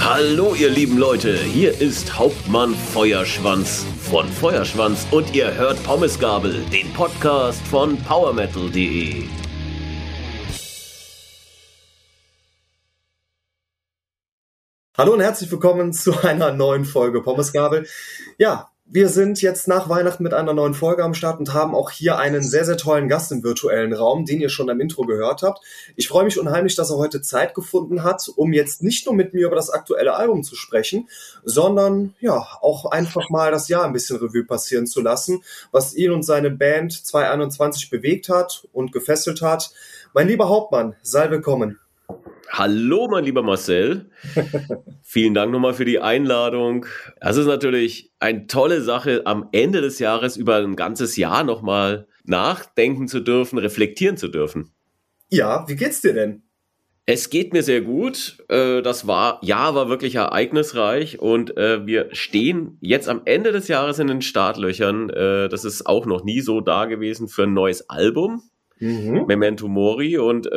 Hallo ihr lieben Leute, hier ist Hauptmann Feuerschwanz von Feuerschwanz und ihr hört Pommesgabel, den Podcast von powermetal.de. Hallo und herzlich willkommen zu einer neuen Folge Pommesgabel. Ja, wir sind jetzt nach Weihnachten mit einer neuen Folge am Start und haben auch hier einen sehr, sehr tollen Gast im virtuellen Raum, den ihr schon am Intro gehört habt. Ich freue mich unheimlich, dass er heute Zeit gefunden hat, um jetzt nicht nur mit mir über das aktuelle Album zu sprechen, sondern ja, auch einfach mal das Jahr ein bisschen Revue passieren zu lassen, was ihn und seine Band 2021 bewegt hat und gefesselt hat. Mein lieber Hauptmann, sei willkommen. Hallo, mein lieber Marcel. Vielen Dank nochmal für die Einladung. Es ist natürlich eine tolle Sache, am Ende des Jahres über ein ganzes Jahr nochmal nachdenken zu dürfen, reflektieren zu dürfen. Ja, wie geht's dir denn? Es geht mir sehr gut. Äh, das war, Jahr war wirklich ereignisreich und äh, wir stehen jetzt am Ende des Jahres in den Startlöchern. Äh, das ist auch noch nie so da gewesen für ein neues Album. Mhm. Memento Mori und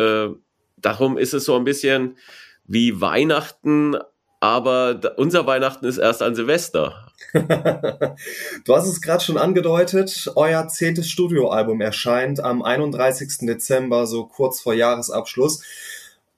darum ist es so ein bisschen wie Weihnachten, aber unser Weihnachten ist erst an Silvester. du hast es gerade schon angedeutet, euer zehntes Studioalbum erscheint am 31. Dezember, so kurz vor Jahresabschluss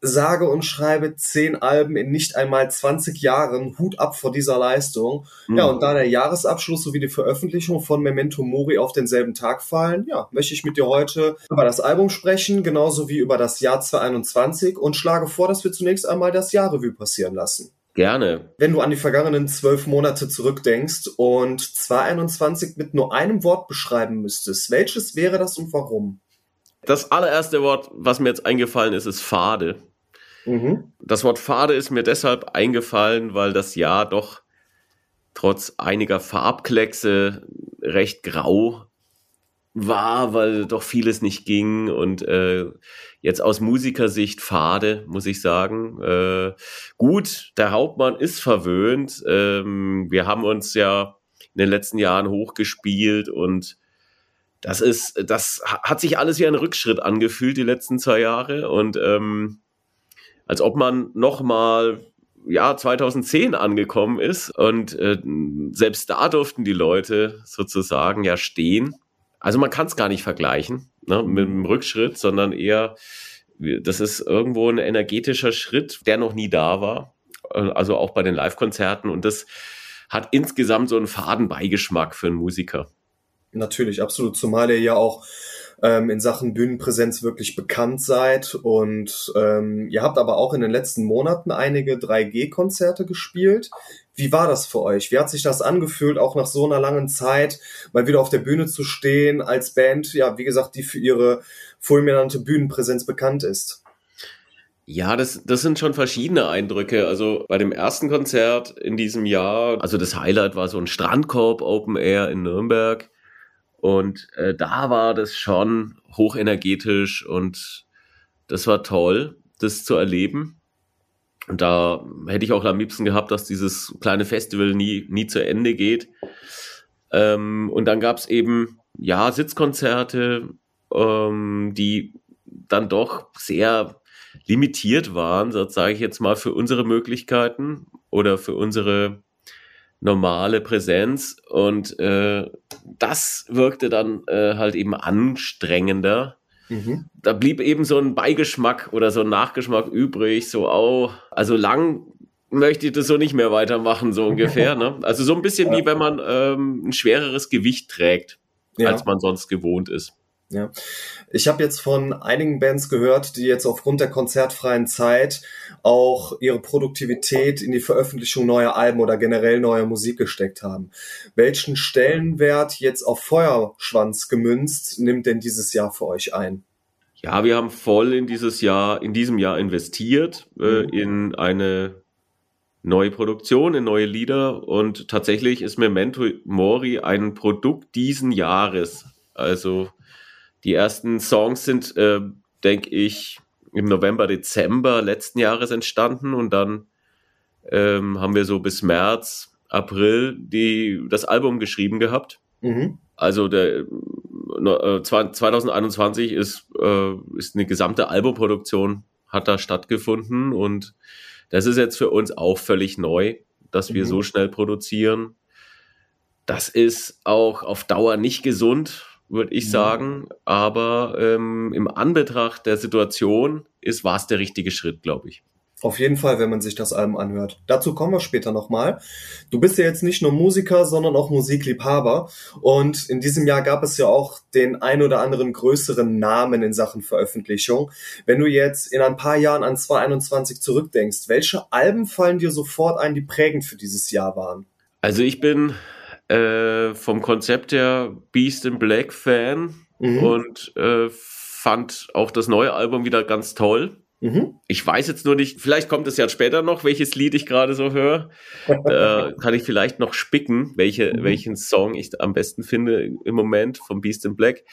sage und schreibe zehn Alben in nicht einmal 20 Jahren. Hut ab vor dieser Leistung. Mhm. Ja, und da der Jahresabschluss sowie die Veröffentlichung von Memento Mori auf denselben Tag fallen, ja, möchte ich mit dir heute über das Album sprechen, genauso wie über das Jahr 2021 und schlage vor, dass wir zunächst einmal das Jahrrevue passieren lassen. Gerne. Wenn du an die vergangenen zwölf Monate zurückdenkst und 2021 mit nur einem Wort beschreiben müsstest, welches wäre das und warum? Das allererste Wort, was mir jetzt eingefallen ist, ist Fade. Mhm. Das Wort Fade ist mir deshalb eingefallen, weil das Jahr doch trotz einiger Farbkleckse recht grau war, weil doch vieles nicht ging und äh, jetzt aus Musikersicht fade, muss ich sagen. Äh, gut, der Hauptmann ist verwöhnt. Ähm, wir haben uns ja in den letzten Jahren hochgespielt und das ist, das hat sich alles wie ein Rückschritt angefühlt die letzten zwei Jahre und ähm, als ob man nochmal ja 2010 angekommen ist und äh, selbst da durften die Leute sozusagen ja stehen. Also man kann es gar nicht vergleichen ne, mit dem Rückschritt, sondern eher das ist irgendwo ein energetischer Schritt, der noch nie da war. Also auch bei den Live-Konzerten und das hat insgesamt so einen faden Beigeschmack für einen Musiker. Natürlich, absolut. Zumal ihr ja auch ähm, in Sachen Bühnenpräsenz wirklich bekannt seid. Und ähm, ihr habt aber auch in den letzten Monaten einige 3G-Konzerte gespielt. Wie war das für euch? Wie hat sich das angefühlt, auch nach so einer langen Zeit mal wieder auf der Bühne zu stehen als Band, ja, wie gesagt, die für ihre fulminante Bühnenpräsenz bekannt ist? Ja, das, das sind schon verschiedene Eindrücke. Also bei dem ersten Konzert in diesem Jahr, also das Highlight war so ein Strandkorb Open Air in Nürnberg. Und äh, da war das schon hochenergetisch und das war toll, das zu erleben. Und da hätte ich auch am liebsten gehabt, dass dieses kleine Festival nie, nie zu Ende geht. Ähm, und dann gab es eben, ja, Sitzkonzerte, ähm, die dann doch sehr limitiert waren, sage ich jetzt mal, für unsere Möglichkeiten oder für unsere normale Präsenz und äh, das wirkte dann äh, halt eben anstrengender. Mhm. Da blieb eben so ein Beigeschmack oder so ein Nachgeschmack übrig, so, oh, also lang möchte ich das so nicht mehr weitermachen, so ungefähr. ne? Also so ein bisschen ja. wie wenn man ähm, ein schwereres Gewicht trägt, ja. als man sonst gewohnt ist. Ja. Ich habe jetzt von einigen Bands gehört, die jetzt aufgrund der konzertfreien Zeit auch ihre Produktivität in die Veröffentlichung neuer Alben oder generell neuer Musik gesteckt haben. Welchen Stellenwert jetzt auf Feuerschwanz gemünzt nimmt denn dieses Jahr für euch ein? Ja, wir haben voll in dieses Jahr, in diesem Jahr investiert äh, mhm. in eine neue Produktion, in neue Lieder und tatsächlich ist Memento Mori ein Produkt diesen Jahres. Also die ersten Songs sind, äh, denke ich, im November, Dezember letzten Jahres entstanden und dann ähm, haben wir so bis März, April die, das Album geschrieben gehabt. Mhm. Also der äh, 2021 ist, äh, ist eine gesamte Albumproduktion hat da stattgefunden und das ist jetzt für uns auch völlig neu, dass wir mhm. so schnell produzieren. Das ist auch auf Dauer nicht gesund, würde ich sagen. Aber ähm, im Anbetracht der Situation ist, war es der richtige Schritt, glaube ich. Auf jeden Fall, wenn man sich das Album anhört. Dazu kommen wir später nochmal. Du bist ja jetzt nicht nur Musiker, sondern auch Musikliebhaber. Und in diesem Jahr gab es ja auch den ein oder anderen größeren Namen in Sachen Veröffentlichung. Wenn du jetzt in ein paar Jahren an 2021 zurückdenkst, welche Alben fallen dir sofort ein, die prägend für dieses Jahr waren? Also ich bin äh, vom Konzept her Beast in Black Fan mhm. und äh, fand auch das neue Album wieder ganz toll. Mhm. Ich weiß jetzt nur nicht, vielleicht kommt es ja später noch, welches Lied ich gerade so höre. Da kann ich vielleicht noch spicken, welche, mhm. welchen Song ich am besten finde im Moment vom Beast in Black.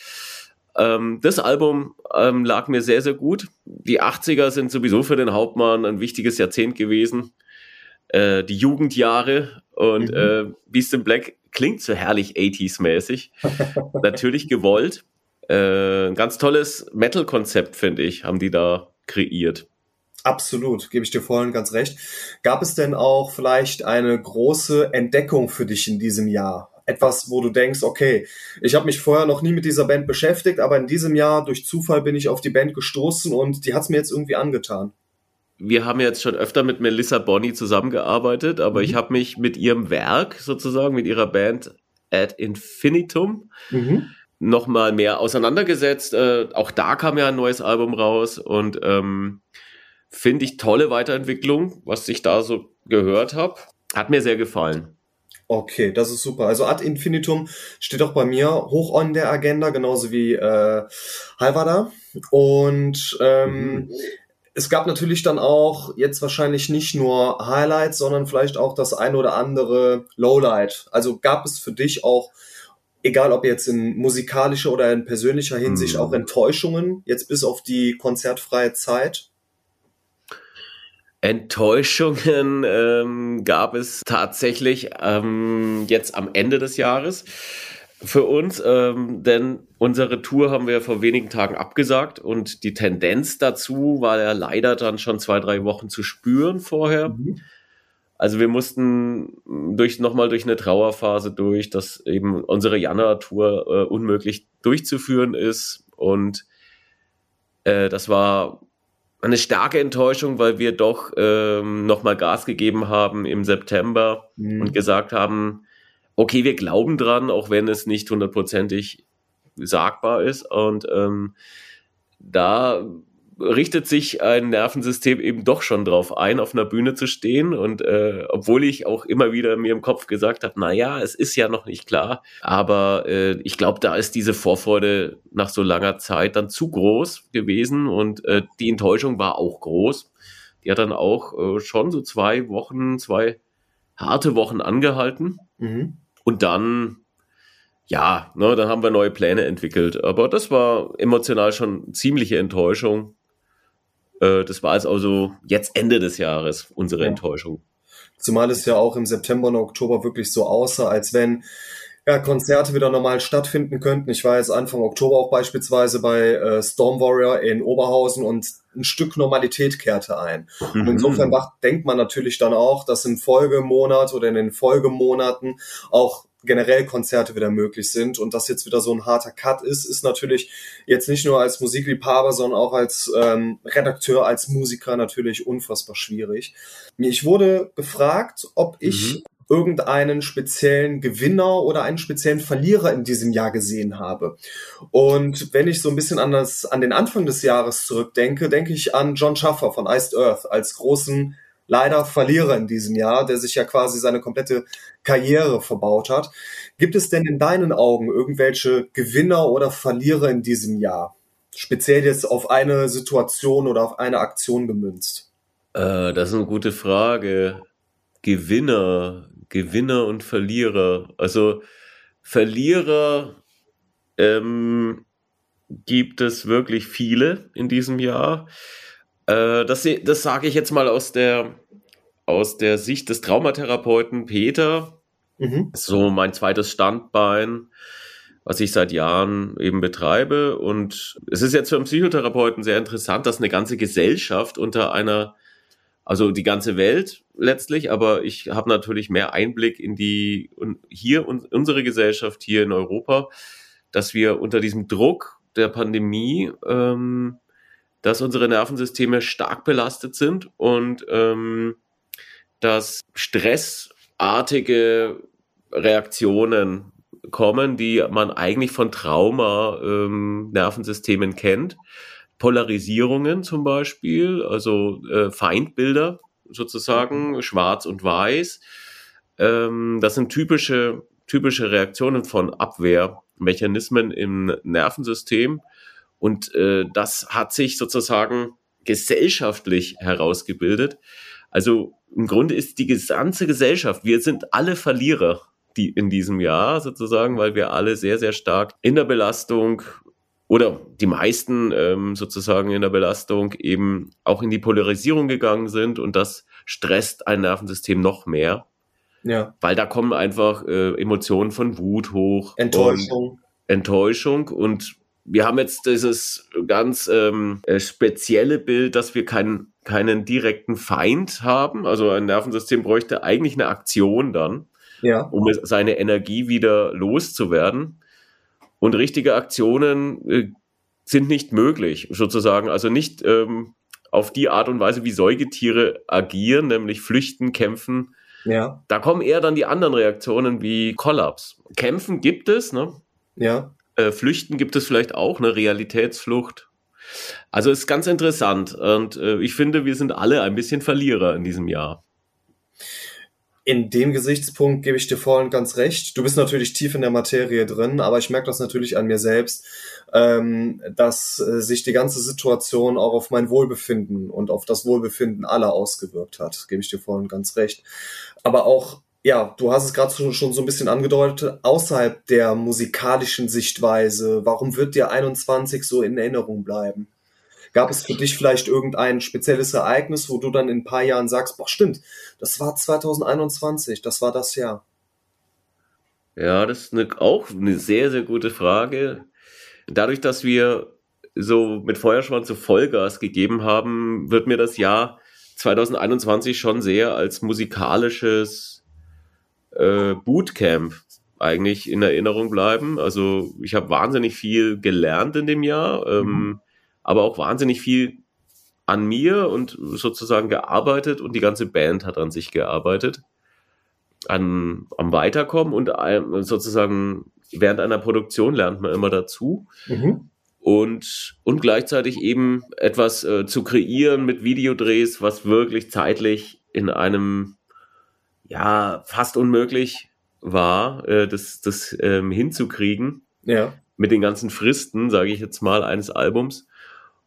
Ähm, das Album ähm, lag mir sehr, sehr gut. Die 80er sind sowieso für den Hauptmann ein wichtiges Jahrzehnt gewesen. Äh, die Jugendjahre und mhm. äh, Beast in Black klingt so herrlich 80s-mäßig. Natürlich gewollt. Äh, ein ganz tolles Metal-Konzept, finde ich, haben die da kreiert. Absolut, gebe ich dir vorhin ganz recht. Gab es denn auch vielleicht eine große Entdeckung für dich in diesem Jahr? Etwas, wo du denkst, okay, ich habe mich vorher noch nie mit dieser Band beschäftigt, aber in diesem Jahr durch Zufall bin ich auf die Band gestoßen und die hat es mir jetzt irgendwie angetan. Wir haben jetzt schon öfter mit Melissa Bonny zusammengearbeitet, aber mhm. ich habe mich mit ihrem Werk sozusagen, mit ihrer Band Ad Infinitum, mhm nochmal mehr auseinandergesetzt. Äh, auch da kam ja ein neues Album raus und ähm, finde ich tolle Weiterentwicklung, was ich da so gehört habe. Hat mir sehr gefallen. Okay, das ist super. Also Ad Infinitum steht auch bei mir hoch on der Agenda, genauso wie äh, Halvada. Und ähm, mhm. Es gab natürlich dann auch jetzt wahrscheinlich nicht nur Highlights, sondern vielleicht auch das ein oder andere Lowlight. Also gab es für dich auch egal ob jetzt in musikalischer oder in persönlicher Hinsicht, mhm. auch Enttäuschungen, jetzt bis auf die konzertfreie Zeit? Enttäuschungen ähm, gab es tatsächlich ähm, jetzt am Ende des Jahres für uns, ähm, denn unsere Tour haben wir vor wenigen Tagen abgesagt und die Tendenz dazu war ja leider dann schon zwei, drei Wochen zu spüren vorher. Mhm. Also wir mussten durch nochmal durch eine Trauerphase durch, dass eben unsere Januar-Tour äh, unmöglich durchzuführen ist. Und äh, das war eine starke Enttäuschung, weil wir doch ähm, nochmal Gas gegeben haben im September mhm. und gesagt haben, okay, wir glauben dran, auch wenn es nicht hundertprozentig sagbar ist. Und ähm, da richtet sich ein Nervensystem eben doch schon drauf ein, auf einer Bühne zu stehen. Und äh, obwohl ich auch immer wieder mir im Kopf gesagt habe, na ja, es ist ja noch nicht klar, aber äh, ich glaube, da ist diese Vorfreude nach so langer Zeit dann zu groß gewesen und äh, die Enttäuschung war auch groß. Die hat dann auch äh, schon so zwei Wochen, zwei harte Wochen angehalten. Mhm. Und dann ja, ne, dann haben wir neue Pläne entwickelt. Aber das war emotional schon ziemliche Enttäuschung. Äh, das war also jetzt Ende des Jahres unsere ja. Enttäuschung. Zumal es ja auch im September und Oktober wirklich so aussah, als wenn ja, Konzerte wieder normal stattfinden könnten. Ich war jetzt Anfang Oktober auch beispielsweise bei äh, Storm Warrior in Oberhausen und ein Stück Normalität kehrte ein. Mhm. Und insofern macht, denkt man natürlich dann auch, dass im Folgemonat oder in den Folgemonaten auch generell Konzerte wieder möglich sind und das jetzt wieder so ein harter Cut ist, ist natürlich jetzt nicht nur als Musikliebhaber, sondern auch als ähm, Redakteur, als Musiker natürlich unfassbar schwierig. Ich wurde gefragt, ob ich mhm. Irgendeinen speziellen Gewinner oder einen speziellen Verlierer in diesem Jahr gesehen habe. Und wenn ich so ein bisschen an, das, an den Anfang des Jahres zurückdenke, denke ich an John Schaffer von Iced Earth als großen leider Verlierer in diesem Jahr, der sich ja quasi seine komplette Karriere verbaut hat. Gibt es denn in deinen Augen irgendwelche Gewinner oder Verlierer in diesem Jahr? Speziell jetzt auf eine Situation oder auf eine Aktion gemünzt? Äh, das ist eine gute Frage. Gewinner, Gewinner und Verlierer. Also Verlierer ähm, gibt es wirklich viele in diesem Jahr. Äh, das, das sage ich jetzt mal aus der, aus der Sicht des Traumatherapeuten Peter. Mhm. So mein zweites Standbein. was ich seit Jahren eben betreibe. Und es ist jetzt für einen Psychotherapeuten sehr interessant, dass eine ganze Gesellschaft unter einer, also die ganze Welt letztlich, aber ich habe natürlich mehr Einblick in die, hier unsere Gesellschaft hier in Europa, dass wir unter diesem Druck der Pandemie, ähm, dass unsere Nervensysteme stark belastet sind und ähm, dass stressartige Reaktionen kommen, die man eigentlich von Trauma-Nervensystemen ähm, kennt. Polarisierungen zum Beispiel, also äh, Feindbilder sozusagen, mhm. schwarz und weiß. Ähm, das sind typische, typische Reaktionen von Abwehrmechanismen im Nervensystem. Und äh, das hat sich sozusagen gesellschaftlich herausgebildet. Also im Grunde ist die gesamte Gesellschaft, wir sind alle Verlierer die in diesem Jahr sozusagen, weil wir alle sehr, sehr stark in der Belastung oder die meisten ähm, sozusagen in der Belastung eben auch in die Polarisierung gegangen sind und das stresst ein Nervensystem noch mehr. Ja. Weil da kommen einfach äh, Emotionen von Wut hoch. Enttäuschung. Und Enttäuschung und wir haben jetzt dieses ganz ähm, äh, spezielle Bild, dass wir keinen keinen direkten Feind haben. Also ein Nervensystem bräuchte eigentlich eine Aktion dann ja. um seine Energie wieder loszuwerden. Und richtige Aktionen äh, sind nicht möglich, sozusagen. Also nicht ähm, auf die Art und Weise, wie Säugetiere agieren, nämlich flüchten, kämpfen. Ja. Da kommen eher dann die anderen Reaktionen wie Kollaps. Kämpfen gibt es, ne? Ja. Äh, flüchten gibt es vielleicht auch, eine Realitätsflucht. Also ist ganz interessant und äh, ich finde, wir sind alle ein bisschen Verlierer in diesem Jahr in dem Gesichtspunkt gebe ich dir voll und ganz recht. Du bist natürlich tief in der Materie drin, aber ich merke das natürlich an mir selbst, ähm, dass äh, sich die ganze Situation auch auf mein Wohlbefinden und auf das Wohlbefinden aller ausgewirkt hat. Gebe ich dir voll und ganz recht. Aber auch ja, du hast es gerade schon so ein bisschen angedeutet, außerhalb der musikalischen Sichtweise, warum wird dir 21 so in Erinnerung bleiben? Gab es für dich vielleicht irgendein spezielles Ereignis, wo du dann in ein paar Jahren sagst, boah, stimmt, das war 2021, das war das Jahr? Ja, das ist eine, auch eine sehr, sehr gute Frage. Dadurch, dass wir so mit Feuerschwanz so Vollgas gegeben haben, wird mir das Jahr 2021 schon sehr als musikalisches äh, Bootcamp eigentlich in Erinnerung bleiben. Also ich habe wahnsinnig viel gelernt in dem Jahr. Ähm, mhm aber auch wahnsinnig viel an mir und sozusagen gearbeitet und die ganze Band hat an sich gearbeitet. An, am Weiterkommen und sozusagen während einer Produktion lernt man immer dazu. Mhm. Und, und gleichzeitig eben etwas äh, zu kreieren mit Videodrehs, was wirklich zeitlich in einem, ja, fast unmöglich war, äh, das, das ähm, hinzukriegen. Ja. Mit den ganzen Fristen, sage ich jetzt mal, eines Albums.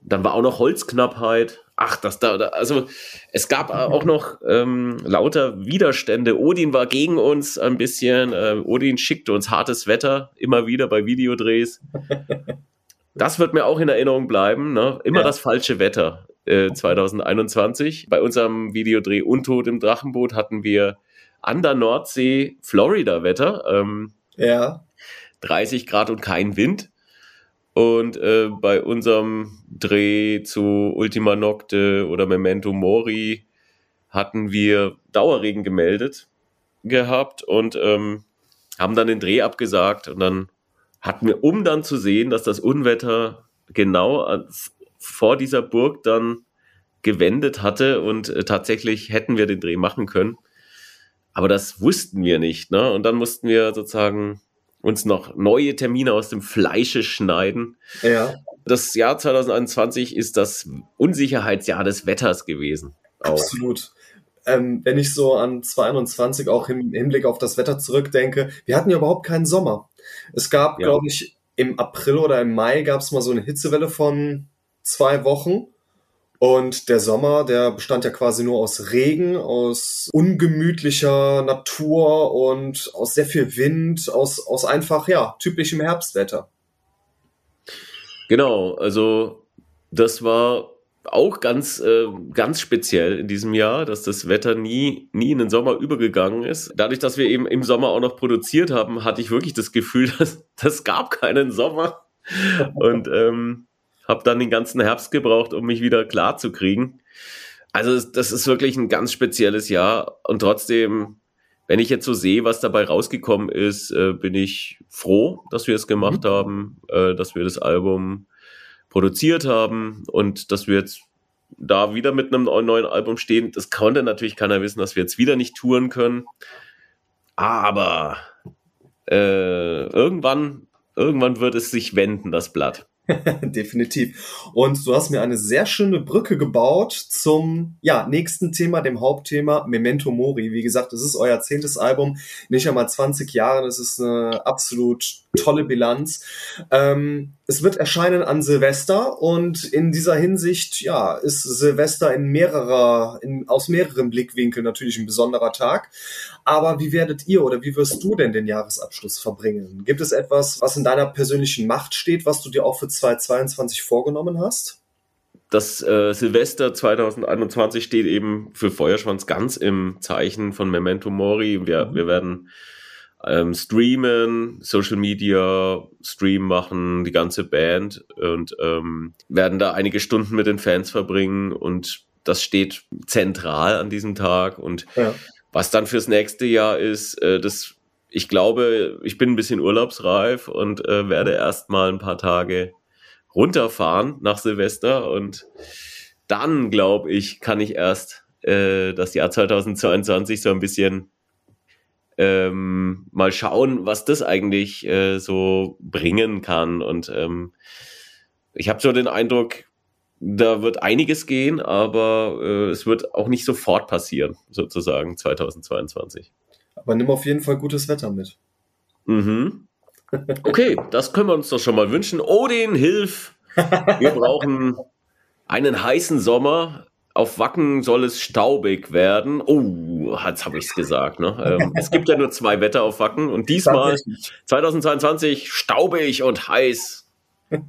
Dann war auch noch Holzknappheit. Ach, das da, also es gab auch noch ähm, lauter Widerstände. Odin war gegen uns ein bisschen. Äh, Odin schickte uns hartes Wetter immer wieder bei Videodrehs. Das wird mir auch in Erinnerung bleiben. Ne? Immer ja. das falsche Wetter. Äh, 2021. Bei unserem Videodreh Untot im Drachenboot hatten wir an der Nordsee Florida-Wetter. Ähm, ja. 30 Grad und kein Wind. Und äh, bei unserem Dreh zu Ultima Nocte oder Memento Mori hatten wir Dauerregen gemeldet gehabt und ähm, haben dann den Dreh abgesagt und dann hatten wir, um dann zu sehen, dass das Unwetter genau vor dieser Burg dann gewendet hatte und äh, tatsächlich hätten wir den Dreh machen können. Aber das wussten wir nicht, ne? Und dann mussten wir sozusagen uns noch neue Termine aus dem Fleische schneiden. Ja. Das Jahr 2021 ist das Unsicherheitsjahr des Wetters gewesen. Auch. Absolut. Ähm, wenn ich so an 2021 auch im Hinblick auf das Wetter zurückdenke, wir hatten ja überhaupt keinen Sommer. Es gab, ja. glaube ich, im April oder im Mai gab es mal so eine Hitzewelle von zwei Wochen. Und der Sommer, der bestand ja quasi nur aus Regen, aus ungemütlicher Natur und aus sehr viel Wind, aus, aus einfach, ja, typischem Herbstwetter. Genau, also das war auch ganz, äh, ganz speziell in diesem Jahr, dass das Wetter nie, nie in den Sommer übergegangen ist. Dadurch, dass wir eben im Sommer auch noch produziert haben, hatte ich wirklich das Gefühl, dass das gab keinen Sommer. Und ähm, habe dann den ganzen Herbst gebraucht, um mich wieder klar zu kriegen. Also das ist wirklich ein ganz spezielles Jahr und trotzdem, wenn ich jetzt so sehe, was dabei rausgekommen ist, äh, bin ich froh, dass wir es gemacht mhm. haben, äh, dass wir das Album produziert haben und dass wir jetzt da wieder mit einem neuen Album stehen. Das konnte natürlich keiner wissen, dass wir jetzt wieder nicht touren können. Aber äh, irgendwann, irgendwann wird es sich wenden, das Blatt. Definitiv. Und du hast mir eine sehr schöne Brücke gebaut zum ja, nächsten Thema, dem Hauptthema Memento Mori. Wie gesagt, es ist euer zehntes Album, nicht einmal 20 Jahre. Das ist eine absolut tolle Bilanz. Ähm, es wird erscheinen an Silvester und in dieser Hinsicht, ja, ist Silvester in mehrerer, in, aus mehreren Blickwinkeln natürlich ein besonderer Tag. Aber wie werdet ihr oder wie wirst du denn den Jahresabschluss verbringen? Gibt es etwas, was in deiner persönlichen Macht steht, was du dir auch für 2022 vorgenommen hast? Das äh, Silvester 2021 steht eben für Feuerschwanz ganz im Zeichen von Memento Mori. Wir, mhm. wir werden ähm, streamen, Social Media Stream machen, die ganze Band und ähm, werden da einige Stunden mit den Fans verbringen und das steht zentral an diesem Tag und ja. was dann fürs nächste Jahr ist, äh, das ich glaube, ich bin ein bisschen urlaubsreif und äh, werde erstmal ein paar Tage runterfahren nach Silvester und dann glaube ich, kann ich erst äh, das Jahr 2022 so ein bisschen ähm, mal schauen, was das eigentlich äh, so bringen kann. Und ähm, ich habe so den Eindruck, da wird einiges gehen, aber äh, es wird auch nicht sofort passieren, sozusagen 2022. Aber nimm auf jeden Fall gutes Wetter mit. Mhm. Okay, das können wir uns doch schon mal wünschen. Odin, hilf! Wir brauchen einen heißen Sommer auf Wacken soll es staubig werden. Oh, jetzt habe ich es gesagt. Ne? Ähm, es gibt ja nur zwei Wetter auf Wacken und diesmal 2022 staubig und heiß.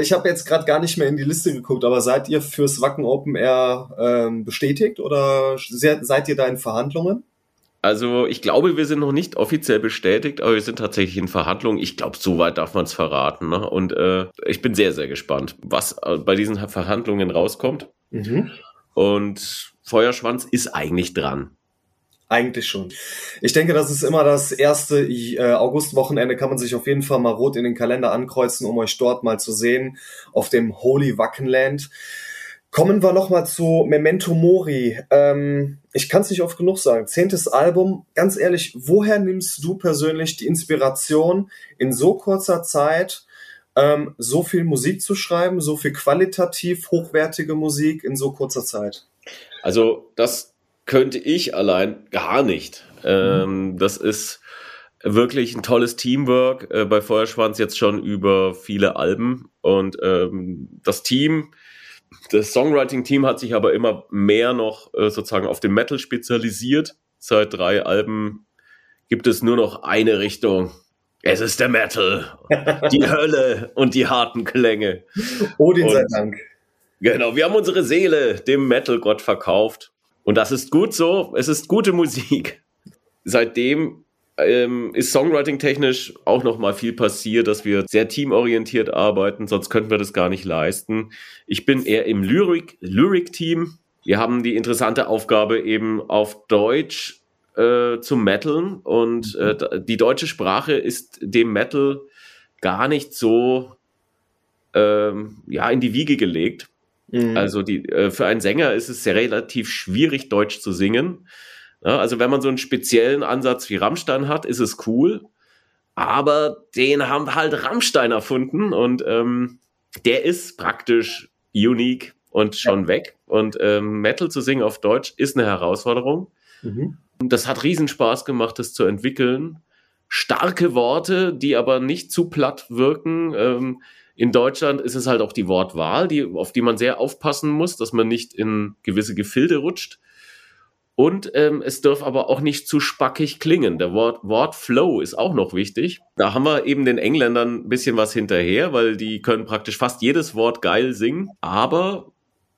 ich habe jetzt gerade gar nicht mehr in die Liste geguckt, aber seid ihr fürs Wacken Open Air ähm, bestätigt oder seid ihr da in Verhandlungen? Also ich glaube, wir sind noch nicht offiziell bestätigt, aber wir sind tatsächlich in Verhandlungen. Ich glaube, so weit darf man es verraten. Ne? Und äh, ich bin sehr, sehr gespannt, was äh, bei diesen Verhandlungen rauskommt. Mhm. Und Feuerschwanz ist eigentlich dran. Eigentlich schon. Ich denke, das ist immer das erste äh, Augustwochenende, kann man sich auf jeden Fall mal rot in den Kalender ankreuzen, um euch dort mal zu sehen, auf dem Holy Wackenland. Kommen wir nochmal zu Memento Mori. Ähm, ich kann es nicht oft genug sagen. Zehntes Album. Ganz ehrlich, woher nimmst du persönlich die Inspiration, in so kurzer Zeit ähm, so viel Musik zu schreiben, so viel qualitativ hochwertige Musik in so kurzer Zeit? Also das könnte ich allein gar nicht. Ähm. Das ist wirklich ein tolles Teamwork äh, bei Feuerschwanz jetzt schon über viele Alben und ähm, das Team, das Songwriting-Team hat sich aber immer mehr noch äh, sozusagen auf den Metal spezialisiert. Seit drei Alben gibt es nur noch eine Richtung es ist der Metal, die Hölle und die harten Klänge. Odin sei Dank. Genau, wir haben unsere Seele dem Metal-Gott verkauft. Und das ist gut so. Es ist gute Musik. Seitdem ähm, ist Songwriting-technisch auch noch mal viel passiert, dass wir sehr teamorientiert arbeiten, sonst könnten wir das gar nicht leisten. Ich bin eher im Lyric-Team. Lyric wir haben die interessante Aufgabe, eben auf Deutsch äh, zum Metal und äh, mhm. die deutsche Sprache ist dem Metal gar nicht so ähm, ja in die Wiege gelegt. Mhm. Also die, äh, für einen Sänger ist es sehr relativ schwierig, Deutsch zu singen. Ja, also wenn man so einen speziellen Ansatz wie Rammstein hat, ist es cool. Aber den haben halt Rammstein erfunden und ähm, der ist praktisch unique und schon ja. weg. Und ähm, Metal zu singen auf Deutsch ist eine Herausforderung. Mhm. Das hat Riesenspaß gemacht, das zu entwickeln. Starke Worte, die aber nicht zu platt wirken. Ähm, in Deutschland ist es halt auch die Wortwahl, die, auf die man sehr aufpassen muss, dass man nicht in gewisse Gefilde rutscht. Und ähm, es darf aber auch nicht zu spackig klingen. Der Wort, Wort Flow ist auch noch wichtig. Da haben wir eben den Engländern ein bisschen was hinterher, weil die können praktisch fast jedes Wort geil singen. Aber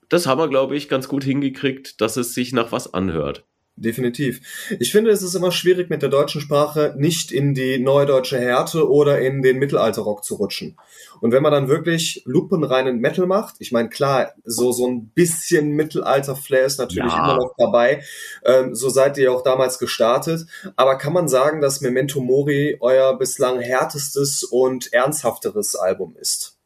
das haben wir, glaube ich, ganz gut hingekriegt, dass es sich nach was anhört. Definitiv. Ich finde, es ist immer schwierig mit der deutschen Sprache nicht in die neudeutsche Härte oder in den Mittelalterrock zu rutschen. Und wenn man dann wirklich lupenreinen Metal macht, ich meine, klar, so, so ein bisschen Mittelalter-Flair ist natürlich ja. immer noch dabei. Ähm, so seid ihr auch damals gestartet. Aber kann man sagen, dass Memento Mori euer bislang härtestes und ernsthafteres Album ist?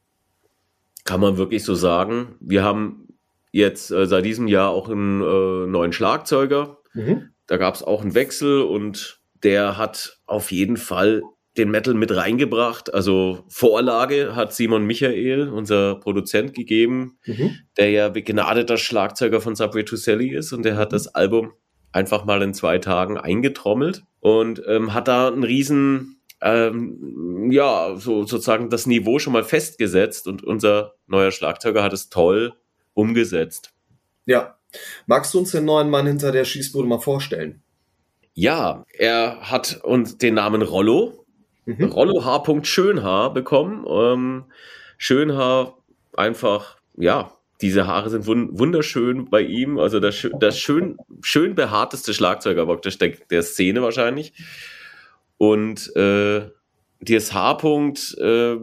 Kann man wirklich so sagen. Wir haben jetzt äh, seit diesem Jahr auch einen äh, neuen Schlagzeuger. Mhm. Da gab es auch einen Wechsel und der hat auf jeden Fall den Metal mit reingebracht. Also Vorlage hat Simon Michael, unser Produzent, gegeben, mhm. der ja begnadeter Schlagzeuger von Subway to Sally ist und der hat mhm. das Album einfach mal in zwei Tagen eingetrommelt und ähm, hat da einen riesen, ähm, ja, so sozusagen das Niveau schon mal festgesetzt und unser neuer Schlagzeuger hat es toll umgesetzt. Ja. Magst du uns den neuen Mann hinter der Schießbude mal vorstellen? Ja, er hat uns den Namen Rollo, mhm. Rollo H. Schönhaar bekommen. Ähm, Schönhaar einfach, ja, diese Haare sind wunderschön bei ihm. Also das, das schön, schön behaarteste Schlagzeuger praktisch der, der Szene wahrscheinlich. Und äh, dieses Haarpunkt, äh,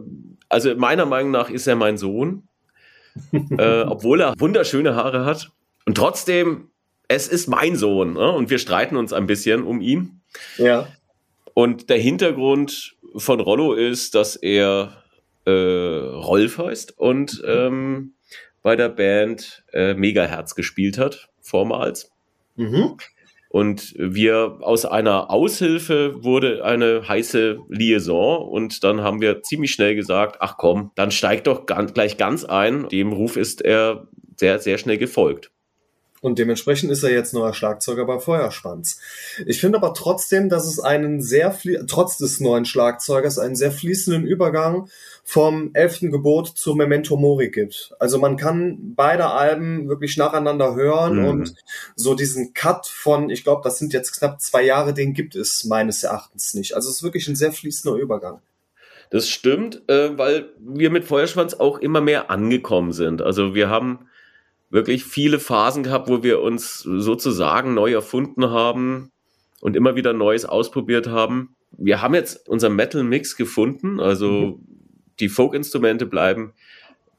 also meiner Meinung nach ist er mein Sohn äh, obwohl er wunderschöne Haare hat. Und trotzdem, es ist mein Sohn ne? und wir streiten uns ein bisschen um ihn. Ja. Und der Hintergrund von Rollo ist, dass er äh, Rolf heißt und ähm, bei der Band äh, Megaherz gespielt hat, vormals. Mhm. Und wir aus einer Aushilfe wurde eine heiße Liaison und dann haben wir ziemlich schnell gesagt, ach komm, dann steigt doch ganz, gleich ganz ein. Dem Ruf ist er sehr, sehr schnell gefolgt. Und dementsprechend ist er jetzt neuer Schlagzeuger bei Feuerschwanz. Ich finde aber trotzdem, dass es einen sehr, trotz des neuen Schlagzeugers, einen sehr fließenden Übergang vom elften Gebot zu Memento Mori gibt. Also man kann beide Alben wirklich nacheinander hören mhm. und so diesen Cut von, ich glaube, das sind jetzt knapp zwei Jahre, den gibt es meines Erachtens nicht. Also es ist wirklich ein sehr fließender Übergang. Das stimmt, äh, weil wir mit Feuerschwanz auch immer mehr angekommen sind. Also wir haben wirklich viele Phasen gehabt, wo wir uns sozusagen neu erfunden haben und immer wieder Neues ausprobiert haben. Wir haben jetzt unseren Metal-Mix gefunden, also mhm. die Folk-Instrumente bleiben,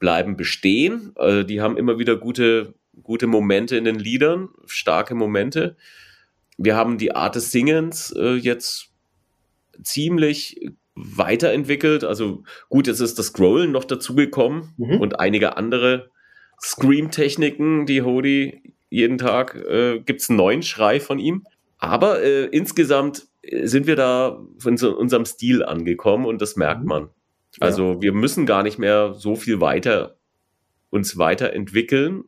bleiben bestehen. Also die haben immer wieder gute, gute Momente in den Liedern, starke Momente. Wir haben die Art des Singens äh, jetzt ziemlich weiterentwickelt. Also gut, jetzt ist das Scrollen noch dazugekommen mhm. und einige andere Scream-Techniken, die Hody jeden Tag äh, gibt es einen neuen Schrei von ihm. Aber äh, insgesamt äh, sind wir da von so unserem Stil angekommen und das merkt mhm. man. Also ja. wir müssen gar nicht mehr so viel weiter uns weiterentwickeln.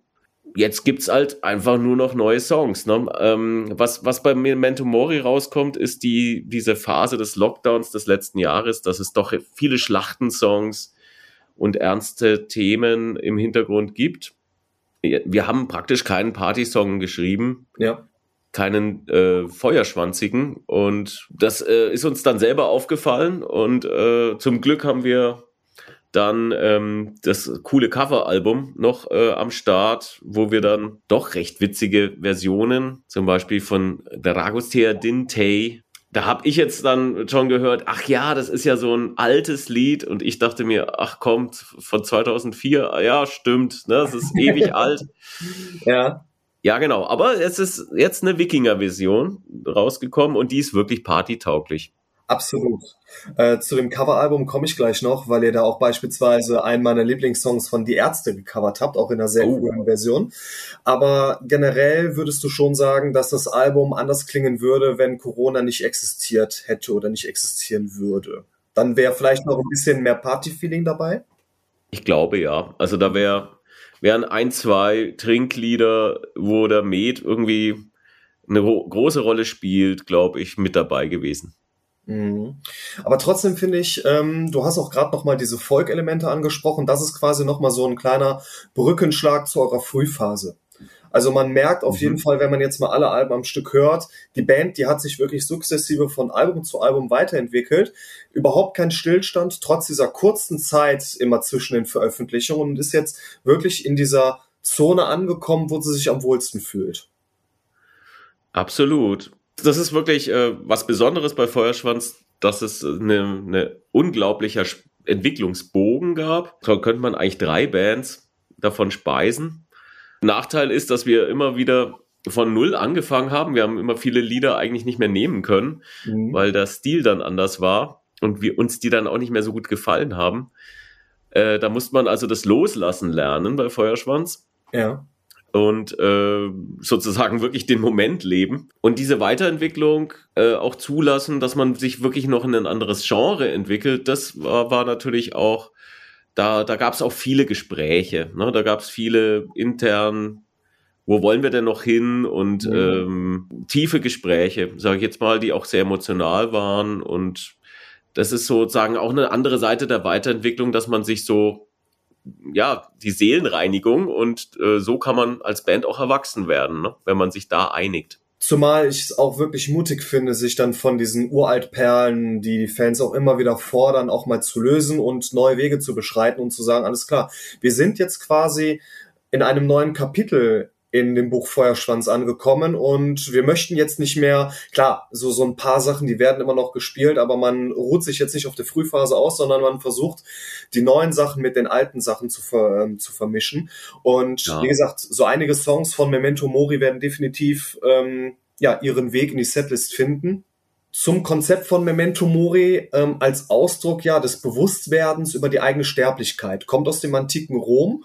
Jetzt gibt es halt einfach nur noch neue Songs. Ne? Ähm, was, was bei Memento Mori rauskommt, ist die, diese Phase des Lockdowns des letzten Jahres, dass es doch viele Schlachtensongs und ernste Themen im Hintergrund gibt. Wir haben praktisch keinen Partysong geschrieben. Ja. Keinen äh, Feuerschwanzigen. Und das äh, ist uns dann selber aufgefallen. Und äh, zum Glück haben wir dann ähm, das coole Coveralbum noch äh, am Start, wo wir dann doch recht witzige Versionen, zum Beispiel von Dragostea Dintei, da habe ich jetzt dann schon gehört, ach ja, das ist ja so ein altes Lied und ich dachte mir, ach kommt, von 2004, ja, stimmt, ne, das ist ewig alt. Ja. Ja, genau, aber es ist jetzt eine Wikinger-Version rausgekommen und die ist wirklich partytauglich. Absolut. Äh, zu dem Coveralbum komme ich gleich noch, weil ihr da auch beispielsweise einen meiner Lieblingssongs von Die Ärzte gecovert habt, auch in einer sehr oh. coolen Version. Aber generell würdest du schon sagen, dass das Album anders klingen würde, wenn Corona nicht existiert hätte oder nicht existieren würde. Dann wäre vielleicht noch ein bisschen mehr Party-Feeling dabei? Ich glaube ja. Also da wäre wären ein, zwei Trinklieder, wo der Med irgendwie eine große Rolle spielt, glaube ich, mit dabei gewesen. Mhm. Aber trotzdem finde ich, ähm, du hast auch gerade noch mal diese Folk-Elemente angesprochen. Das ist quasi noch mal so ein kleiner Brückenschlag zu eurer Frühphase. Also man merkt auf mhm. jeden Fall, wenn man jetzt mal alle Alben am Stück hört, die Band, die hat sich wirklich sukzessive von Album zu Album weiterentwickelt. Überhaupt kein Stillstand, trotz dieser kurzen Zeit immer zwischen den Veröffentlichungen und ist jetzt wirklich in dieser Zone angekommen, wo sie sich am wohlsten fühlt. Absolut. Das ist wirklich äh, was Besonderes bei Feuerschwanz, dass es eine, eine unglaublicher Entwicklungsbogen gab. So könnte man eigentlich drei Bands davon speisen. Nachteil ist, dass wir immer wieder von Null angefangen haben. Wir haben immer viele Lieder eigentlich nicht mehr nehmen können, mhm. weil der Stil dann anders war und wir uns die dann auch nicht mehr so gut gefallen haben. Äh, da musste man also das Loslassen lernen bei Feuerschwanz. Ja. Und äh, sozusagen wirklich den Moment leben und diese Weiterentwicklung äh, auch zulassen, dass man sich wirklich noch in ein anderes Genre entwickelt. Das war, war natürlich auch da, da gab es auch viele Gespräche. Ne? Da gab es viele intern, wo wollen wir denn noch hin? Und mhm. ähm, tiefe Gespräche, sage ich jetzt mal, die auch sehr emotional waren. Und das ist sozusagen auch eine andere Seite der Weiterentwicklung, dass man sich so, ja, die Seelenreinigung und äh, so kann man als Band auch erwachsen werden, ne? wenn man sich da einigt. Zumal ich es auch wirklich mutig finde, sich dann von diesen Uraltperlen, die die Fans auch immer wieder fordern, auch mal zu lösen und neue Wege zu beschreiten und zu sagen, alles klar, wir sind jetzt quasi in einem neuen Kapitel in dem Buch Feuerschwanz angekommen und wir möchten jetzt nicht mehr, klar, so, so ein paar Sachen, die werden immer noch gespielt, aber man ruht sich jetzt nicht auf der Frühphase aus, sondern man versucht, die neuen Sachen mit den alten Sachen zu, ver, ähm, zu vermischen. Und ja. wie gesagt, so einige Songs von Memento Mori werden definitiv ähm, ja, ihren Weg in die Setlist finden zum Konzept von Memento Mori ähm, als Ausdruck ja des Bewusstwerdens über die eigene Sterblichkeit. Kommt aus dem antiken Rom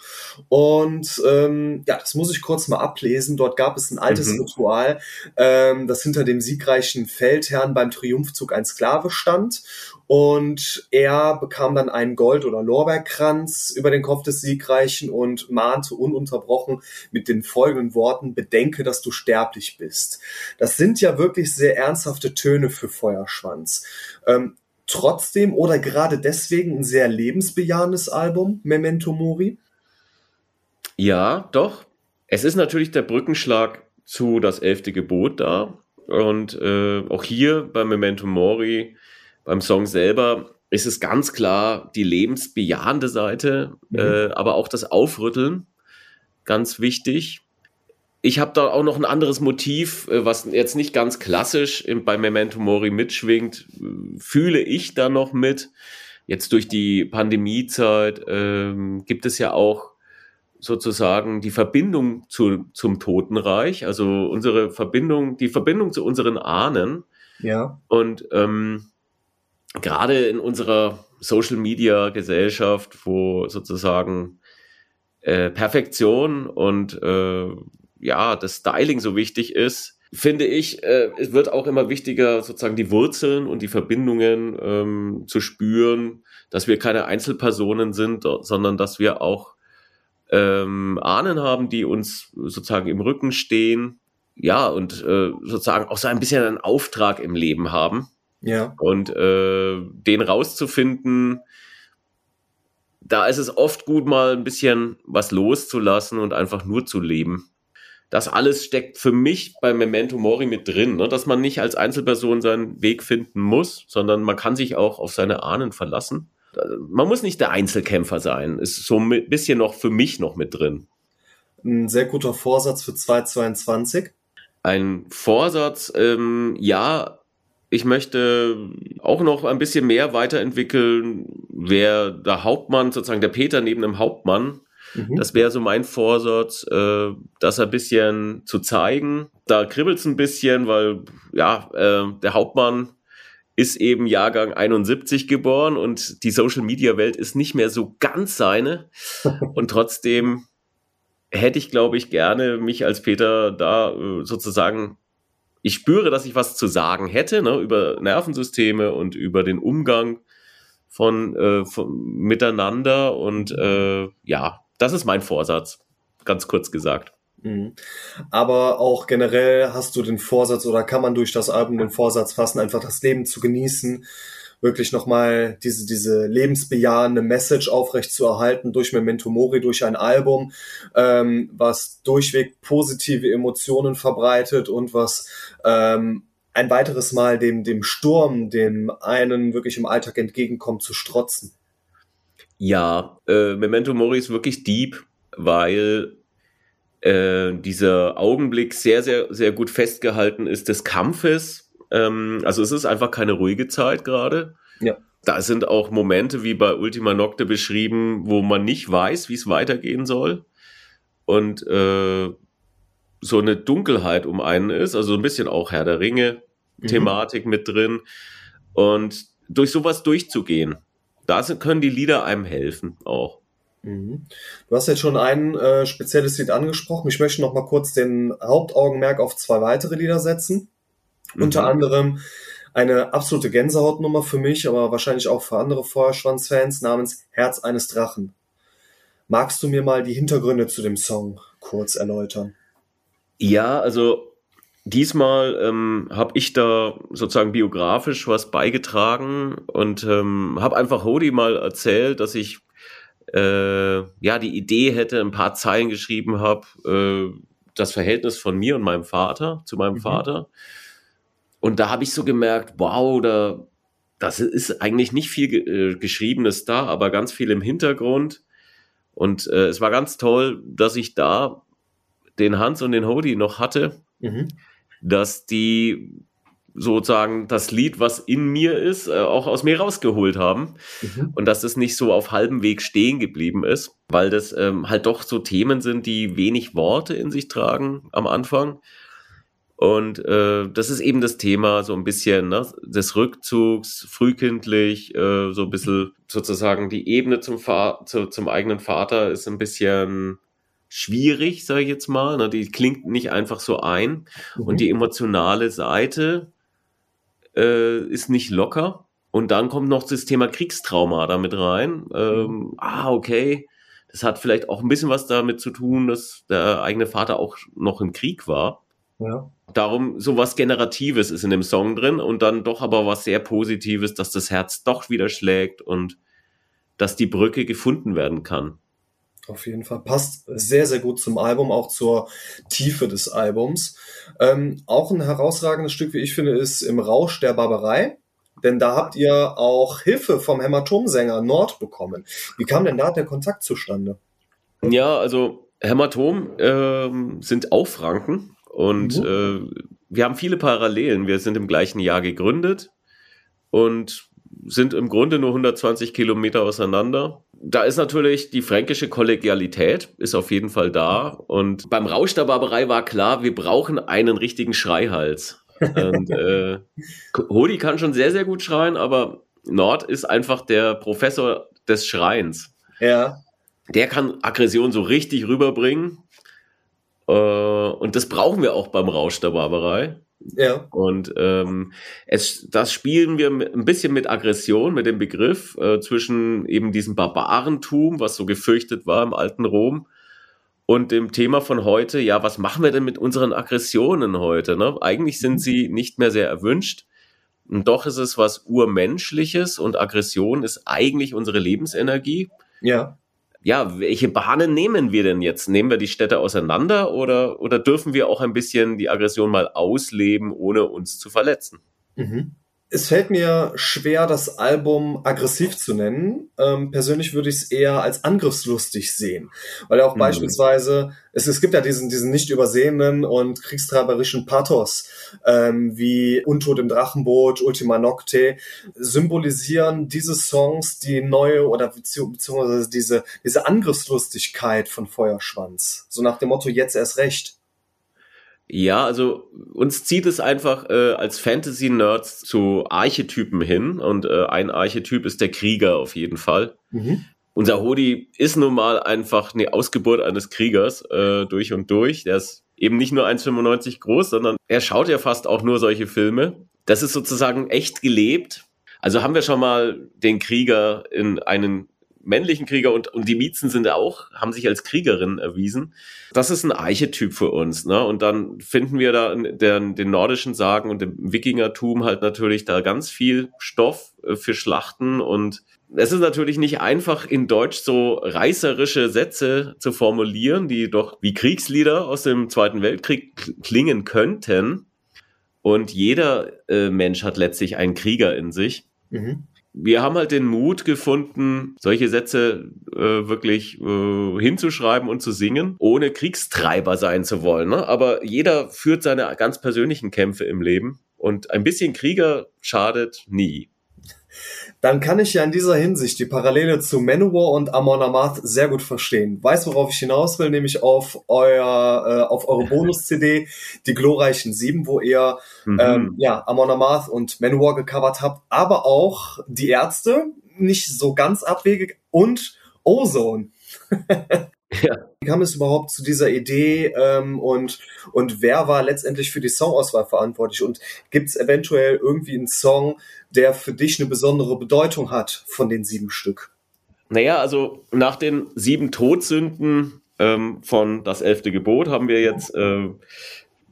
und ähm, ja, das muss ich kurz mal ablesen. Dort gab es ein altes mhm. Ritual, ähm, das hinter dem siegreichen Feldherrn beim Triumphzug ein Sklave stand und er bekam dann einen Gold- oder Lorbeerkranz über den Kopf des Siegreichen und mahnte ununterbrochen mit den folgenden Worten, bedenke, dass du sterblich bist. Das sind ja wirklich sehr ernsthafte Töne für Feuerschwanz. Ähm, trotzdem oder gerade deswegen ein sehr lebensbejahendes Album, Memento Mori? Ja, doch. Es ist natürlich der Brückenschlag zu das elfte Gebot da. Und äh, auch hier bei Memento Mori beim Song selber ist es ganz klar die lebensbejahende Seite, mhm. äh, aber auch das Aufrütteln, ganz wichtig. Ich habe da auch noch ein anderes Motiv, äh, was jetzt nicht ganz klassisch im, bei Memento Mori mitschwingt, fühle ich da noch mit. Jetzt durch die Pandemiezeit ähm, gibt es ja auch sozusagen die Verbindung zu, zum Totenreich, also unsere Verbindung, die Verbindung zu unseren Ahnen. Ja. Und ähm, gerade in unserer Social Media Gesellschaft, wo sozusagen äh, Perfektion und äh, ja, das Styling so wichtig ist, finde ich, äh, es wird auch immer wichtiger, sozusagen die Wurzeln und die Verbindungen ähm, zu spüren, dass wir keine Einzelpersonen sind, sondern dass wir auch ähm, Ahnen haben, die uns sozusagen im Rücken stehen, ja, und äh, sozusagen auch so ein bisschen einen Auftrag im Leben haben. Ja. Und äh, den rauszufinden, da ist es oft gut, mal ein bisschen was loszulassen und einfach nur zu leben. Das alles steckt für mich bei Memento Mori mit drin, ne? dass man nicht als Einzelperson seinen Weg finden muss, sondern man kann sich auch auf seine Ahnen verlassen. Man muss nicht der Einzelkämpfer sein, ist so ein bisschen noch für mich noch mit drin. Ein sehr guter Vorsatz für 2022. Ein Vorsatz, ähm, ja, ich möchte auch noch ein bisschen mehr weiterentwickeln, wer der Hauptmann, sozusagen der Peter neben dem Hauptmann. Mhm. Das wäre so mein Vorsatz, äh, das ein bisschen zu zeigen. Da kribbelt es ein bisschen, weil ja, äh, der Hauptmann ist eben Jahrgang 71 geboren und die Social Media Welt ist nicht mehr so ganz seine. und trotzdem hätte ich, glaube ich, gerne mich als Peter da äh, sozusagen ich spüre, dass ich was zu sagen hätte, ne, über Nervensysteme und über den Umgang von, äh, von miteinander. Und äh, ja, das ist mein Vorsatz, ganz kurz gesagt. Mhm. Aber auch generell hast du den Vorsatz oder kann man durch das Album den Vorsatz fassen, einfach das Leben zu genießen, wirklich nochmal diese, diese lebensbejahende Message aufrecht zu erhalten durch Memento Mori, durch ein Album, ähm, was durchweg positive Emotionen verbreitet und was ähm, ein weiteres Mal dem, dem Sturm, dem einen wirklich im Alltag entgegenkommt, zu strotzen. Ja, äh, Memento Mori ist wirklich deep, weil äh, dieser Augenblick sehr, sehr, sehr gut festgehalten ist des Kampfes. Ähm, also es ist einfach keine ruhige Zeit gerade. Ja. Da sind auch Momente wie bei Ultima Nocte beschrieben, wo man nicht weiß, wie es weitergehen soll. Und äh, so eine Dunkelheit um einen ist, also ein bisschen auch Herr der Ringe-Thematik mhm. mit drin. Und durch sowas durchzugehen, da können die Lieder einem helfen auch. Mhm. Du hast jetzt schon ein äh, spezielles Lied angesprochen. Ich möchte noch mal kurz den Hauptaugenmerk auf zwei weitere Lieder setzen. Mhm. Unter anderem eine absolute Gänsehautnummer für mich, aber wahrscheinlich auch für andere Feuerschwanz-Fans namens Herz eines Drachen. Magst du mir mal die Hintergründe zu dem Song kurz erläutern? Ja, also diesmal ähm, habe ich da sozusagen biografisch was beigetragen und ähm, habe einfach Hodi mal erzählt, dass ich äh, ja die Idee hätte, ein paar Zeilen geschrieben habe, äh, das Verhältnis von mir und meinem Vater zu meinem mhm. Vater. Und da habe ich so gemerkt, wow, da das ist eigentlich nicht viel äh, Geschriebenes da, aber ganz viel im Hintergrund. Und äh, es war ganz toll, dass ich da den Hans und den Hodi noch hatte, mhm. dass die sozusagen das Lied, was in mir ist, äh, auch aus mir rausgeholt haben. Mhm. Und dass das nicht so auf halbem Weg stehen geblieben ist, weil das ähm, halt doch so Themen sind, die wenig Worte in sich tragen am Anfang. Und äh, das ist eben das Thema so ein bisschen ne, des Rückzugs, frühkindlich, äh, so ein bisschen sozusagen die Ebene zum, Fa zu, zum eigenen Vater ist ein bisschen schwierig, sage ich jetzt mal. Ne? Die klingt nicht einfach so ein. Mhm. Und die emotionale Seite äh, ist nicht locker. Und dann kommt noch das Thema Kriegstrauma damit rein. Ähm, ah, okay. Das hat vielleicht auch ein bisschen was damit zu tun, dass der eigene Vater auch noch im Krieg war. Ja. Darum so was Generatives ist in dem Song drin und dann doch aber was sehr Positives, dass das Herz doch wieder schlägt und dass die Brücke gefunden werden kann. Auf jeden Fall. Passt sehr, sehr gut zum Album, auch zur Tiefe des Albums. Ähm, auch ein herausragendes Stück, wie ich finde, ist Im Rausch der Barbarei. Denn da habt ihr auch Hilfe vom Hämatomsänger Nord bekommen. Wie kam denn da der Kontakt zustande? Ja, also Hämatom äh, sind auch Franken und mhm. äh, wir haben viele Parallelen. Wir sind im gleichen Jahr gegründet und sind im Grunde nur 120 Kilometer auseinander da ist natürlich die fränkische Kollegialität ist auf jeden Fall da. Und beim Rausch der Barbarei war klar, wir brauchen einen richtigen Schreihals. Und äh, Hodi kann schon sehr, sehr gut schreien, aber Nord ist einfach der Professor des Schreins. Ja. Der kann Aggression so richtig rüberbringen. Äh, und das brauchen wir auch beim Rausch der Barbarei. Ja. Und ähm, es, das spielen wir ein bisschen mit Aggression, mit dem Begriff äh, zwischen eben diesem Barbarentum, was so gefürchtet war im alten Rom, und dem Thema von heute, ja, was machen wir denn mit unseren Aggressionen heute? Ne? Eigentlich sind sie nicht mehr sehr erwünscht. Und doch ist es was Urmenschliches und Aggression ist eigentlich unsere Lebensenergie. Ja ja, welche Bahnen nehmen wir denn jetzt? Nehmen wir die Städte auseinander oder, oder dürfen wir auch ein bisschen die Aggression mal ausleben, ohne uns zu verletzen? Mhm. Es fällt mir schwer, das Album aggressiv zu nennen. Ähm, persönlich würde ich es eher als angriffslustig sehen, weil auch mhm. beispielsweise es, es gibt ja diesen diesen nicht übersehenen und kriegstreiberischen Pathos ähm, wie Untot im Drachenboot, Ultima Nocte symbolisieren diese Songs die neue oder beziehungsweise diese diese Angriffslustigkeit von Feuerschwanz. So nach dem Motto jetzt erst recht. Ja, also uns zieht es einfach äh, als Fantasy-Nerds zu Archetypen hin und äh, ein Archetyp ist der Krieger auf jeden Fall. Mhm. Unser Hodi ist nun mal einfach eine Ausgeburt eines Kriegers äh, durch und durch. Der ist eben nicht nur 1,95 groß, sondern er schaut ja fast auch nur solche Filme. Das ist sozusagen echt gelebt. Also haben wir schon mal den Krieger in einen männlichen Krieger und, und die Miezen sind auch, haben sich als Kriegerinnen erwiesen. Das ist ein Archetyp für uns. Ne? Und dann finden wir da in den, den nordischen Sagen und dem Wikingertum halt natürlich da ganz viel Stoff äh, für Schlachten und es ist natürlich nicht einfach, in Deutsch so reißerische Sätze zu formulieren, die doch wie Kriegslieder aus dem Zweiten Weltkrieg klingen könnten. Und jeder äh, Mensch hat letztlich einen Krieger in sich. Mhm. Wir haben halt den Mut gefunden, solche Sätze äh, wirklich äh, hinzuschreiben und zu singen, ohne Kriegstreiber sein zu wollen. Ne? Aber jeder führt seine ganz persönlichen Kämpfe im Leben und ein bisschen Krieger schadet nie dann kann ich ja in dieser Hinsicht die Parallele zu Manowar und Amon Amarth sehr gut verstehen. Weiß, worauf ich hinaus will, nämlich auf euer, äh, auf eure Bonus-CD, die glorreichen Sieben, wo ihr mhm. ähm, ja, Amon Amarth und Manowar gecovert habt, aber auch die Ärzte, nicht so ganz abwegig, und Ozone. Ja. Wie kam es überhaupt zu dieser Idee ähm, und, und wer war letztendlich für die Songauswahl verantwortlich? Und gibt es eventuell irgendwie einen Song, der für dich eine besondere Bedeutung hat von den sieben Stück? Naja, also nach den sieben Todsünden ähm, von Das elfte Gebot haben wir jetzt äh,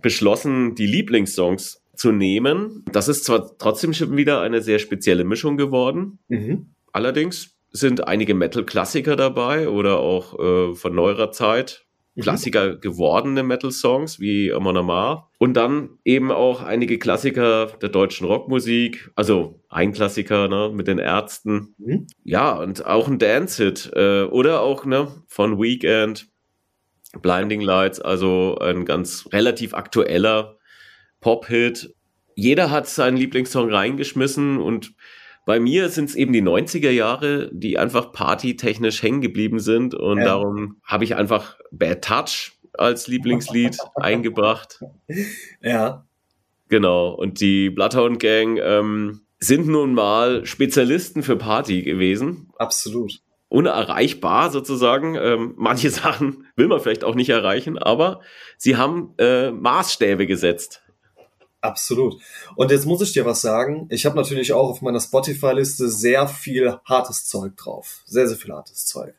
beschlossen, die Lieblingssongs zu nehmen. Das ist zwar trotzdem schon wieder eine sehr spezielle Mischung geworden. Mhm. Allerdings sind einige Metal-Klassiker dabei oder auch äh, von neuerer Zeit. Mhm. Klassiker gewordene Metal-Songs wie Amon Amar. Und dann eben auch einige Klassiker der deutschen Rockmusik. Also ein Klassiker ne, mit den Ärzten. Mhm. Ja, und auch ein Dance-Hit. Äh, oder auch ne, von Weekend, Blinding Lights. Also ein ganz relativ aktueller Pop-Hit. Jeder hat seinen Lieblingssong reingeschmissen und bei mir sind es eben die 90er Jahre, die einfach partytechnisch hängen geblieben sind und ja. darum habe ich einfach Bad Touch als Lieblingslied eingebracht. Ja. Genau. Und die Bloodhound Gang ähm, sind nun mal Spezialisten für Party gewesen. Absolut. Unerreichbar sozusagen. Ähm, manche Sachen will man vielleicht auch nicht erreichen, aber sie haben äh, Maßstäbe gesetzt. Absolut. Und jetzt muss ich dir was sagen. Ich habe natürlich auch auf meiner Spotify-Liste sehr viel hartes Zeug drauf. Sehr, sehr viel hartes Zeug.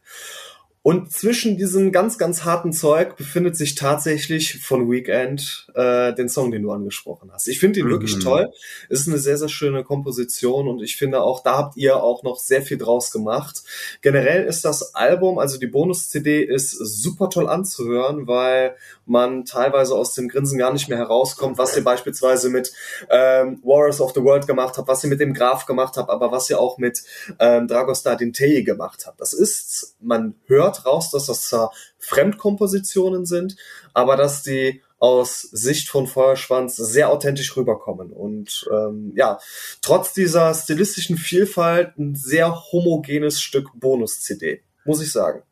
Und zwischen diesem ganz, ganz harten Zeug befindet sich tatsächlich von Weekend äh, den Song, den du angesprochen hast. Ich finde ihn mhm. wirklich toll. Ist eine sehr, sehr schöne Komposition und ich finde auch, da habt ihr auch noch sehr viel draus gemacht. Generell ist das Album, also die Bonus-CD, ist super toll anzuhören, weil man teilweise aus dem Grinsen gar nicht mehr herauskommt, was ihr beispielsweise mit ähm, Warriors of the World gemacht habt, was ihr mit dem Graf gemacht habt, aber was ihr auch mit ähm, Dragostar Dintei gemacht habt. Das ist, man hört raus, dass das zwar Fremdkompositionen sind, aber dass die aus Sicht von Feuerschwanz sehr authentisch rüberkommen und ähm, ja, trotz dieser stilistischen Vielfalt ein sehr homogenes Stück Bonus-CD, muss ich sagen.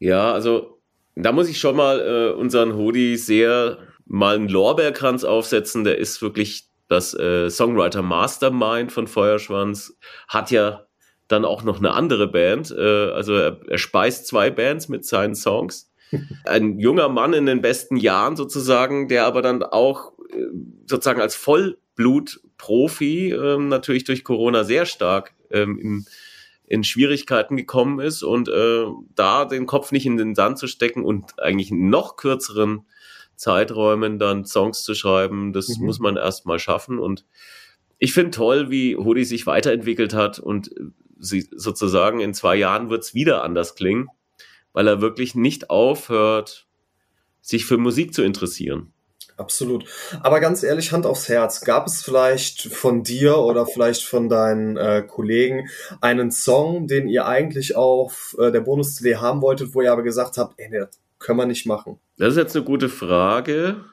Ja, also da muss ich schon mal äh, unseren Hodi sehr mal einen Lorbeerkranz aufsetzen. Der ist wirklich das äh, Songwriter Mastermind von Feuerschwanz, hat ja dann auch noch eine andere Band. Äh, also er, er speist zwei Bands mit seinen Songs. Ein junger Mann in den besten Jahren sozusagen, der aber dann auch äh, sozusagen als Vollblut-Profi äh, natürlich durch Corona sehr stark ähm, in, in Schwierigkeiten gekommen ist und äh, da den Kopf nicht in den Sand zu stecken und eigentlich in noch kürzeren Zeiträumen dann Songs zu schreiben, das mhm. muss man erst mal schaffen und ich finde toll, wie Hodi sich weiterentwickelt hat und sie sozusagen in zwei Jahren wird es wieder anders klingen, weil er wirklich nicht aufhört, sich für Musik zu interessieren. Absolut. Aber ganz ehrlich, Hand aufs Herz, gab es vielleicht von dir oder vielleicht von deinen äh, Kollegen einen Song, den ihr eigentlich auf äh, der Bonus-CD haben wolltet, wo ihr aber gesagt habt, ey, nee, das können wir nicht machen? Das ist jetzt eine gute Frage.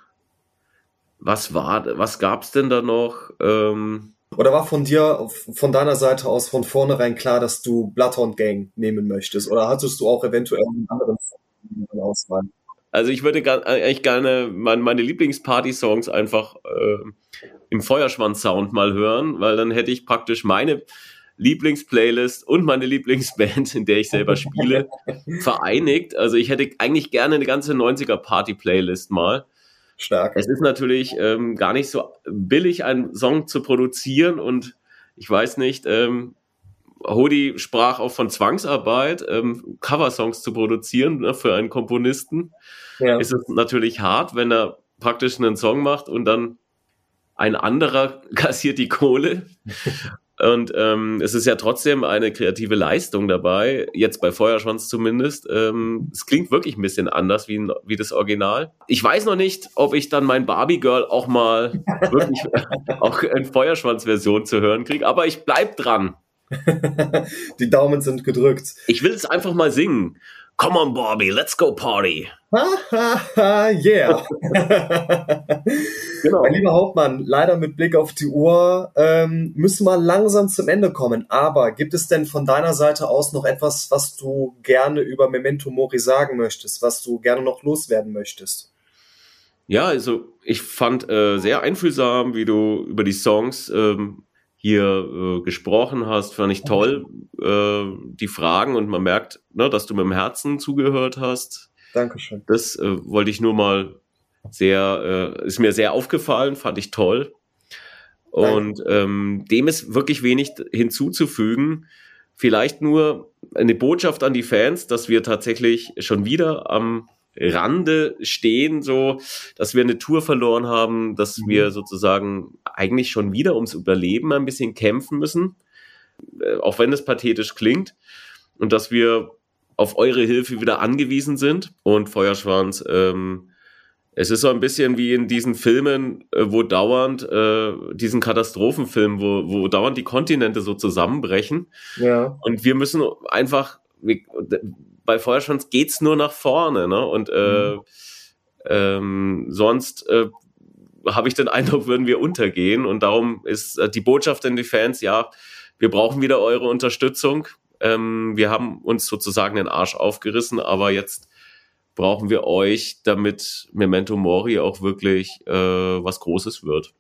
Was war, was gab's denn da noch? Ähm oder war von dir, von deiner Seite aus von vornherein klar, dass du Bloodhound Gang nehmen möchtest? Oder hattest du auch eventuell einen anderen Auswahl? Also ich würde eigentlich gerne meine, meine Lieblingsparty-Songs einfach äh, im Feuerschwanz-Sound mal hören, weil dann hätte ich praktisch meine Lieblingsplaylist und meine Lieblingsband, in der ich selber spiele, vereinigt. Also ich hätte eigentlich gerne eine ganze 90er-Party-Playlist mal. Stark. Es ist natürlich ähm, gar nicht so billig, einen Song zu produzieren und ich weiß nicht, ähm, Hodi sprach auch von Zwangsarbeit, ähm, Coversongs zu produzieren ne, für einen Komponisten. Ja. Ist es natürlich hart, wenn er praktisch einen Song macht und dann ein anderer kassiert die Kohle. Und ähm, es ist ja trotzdem eine kreative Leistung dabei, jetzt bei Feuerschwanz zumindest. Ähm, es klingt wirklich ein bisschen anders wie, wie das Original. Ich weiß noch nicht, ob ich dann mein Barbie Girl auch mal wirklich auch in Feuerschwanz-Version zu hören kriege, aber ich bleib dran. Die Daumen sind gedrückt. Ich will es einfach mal singen. Come on, Barbie, let's go party. yeah. genau. Mein lieber Hauptmann, leider mit Blick auf die Uhr ähm, müssen wir langsam zum Ende kommen. Aber gibt es denn von deiner Seite aus noch etwas, was du gerne über Memento Mori sagen möchtest, was du gerne noch loswerden möchtest? Ja, also ich fand äh, sehr einfühlsam, wie du über die Songs ähm, hier äh, gesprochen hast, fand ich toll, äh, die Fragen und man merkt, ne, dass du mit dem Herzen zugehört hast. Dankeschön. Das äh, wollte ich nur mal sehr, äh, ist mir sehr aufgefallen, fand ich toll. Und ähm, dem ist wirklich wenig hinzuzufügen. Vielleicht nur eine Botschaft an die Fans, dass wir tatsächlich schon wieder am Rande stehen, so, dass wir eine Tour verloren haben, dass mhm. wir sozusagen eigentlich schon wieder ums Überleben ein bisschen kämpfen müssen, äh, auch wenn es pathetisch klingt, und dass wir auf eure Hilfe wieder angewiesen sind. Und Feuerschwanz, ähm, es ist so ein bisschen wie in diesen Filmen, äh, wo dauernd, äh, diesen Katastrophenfilmen, wo, wo dauernd die Kontinente so zusammenbrechen. Ja. Und wir müssen einfach, bei Feuerschwanz geht's nur nach vorne, ne? Und äh, mhm. ähm, sonst äh, habe ich den Eindruck, würden wir untergehen. Und darum ist äh, die Botschaft an die Fans, ja, wir brauchen wieder eure Unterstützung. Ähm, wir haben uns sozusagen den Arsch aufgerissen, aber jetzt brauchen wir euch, damit Memento Mori auch wirklich äh, was Großes wird.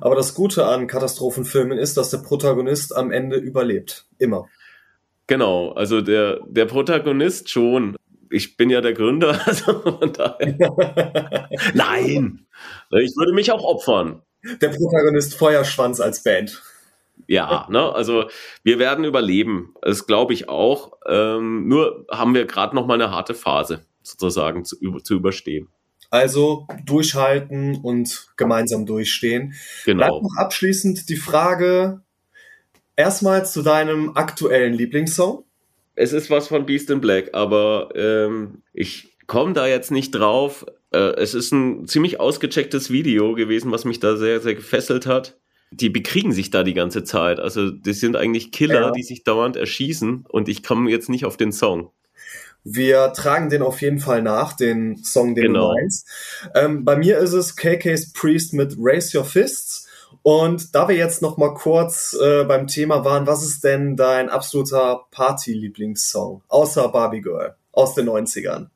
Aber das Gute an Katastrophenfilmen ist, dass der Protagonist am Ende überlebt. Immer. Genau, also der, der Protagonist schon. Ich bin ja der Gründer, also von daher. Nein, ich würde mich auch opfern. Der Protagonist Feuerschwanz als Band. Ja, ne, also wir werden überleben. Das glaube ich auch. Ähm, nur haben wir gerade noch mal eine harte Phase sozusagen zu, zu überstehen. Also durchhalten und gemeinsam durchstehen. Genau. Bleibt noch abschließend die Frage, Erstmal zu deinem aktuellen Lieblingssong. Es ist was von Beast in Black, aber ähm, ich komme da jetzt nicht drauf. Äh, es ist ein ziemlich ausgechecktes Video gewesen, was mich da sehr, sehr gefesselt hat. Die bekriegen sich da die ganze Zeit. Also, das sind eigentlich Killer, ja. die sich dauernd erschießen und ich komme jetzt nicht auf den Song. Wir tragen den auf jeden Fall nach, den Song, den genau. du meinst. Ähm, bei mir ist es KK's Priest mit Raise Your Fists. Und da wir jetzt noch mal kurz äh, beim Thema waren, was ist denn dein absoluter Party-Lieblingssong außer Barbie Girl aus den 90ern?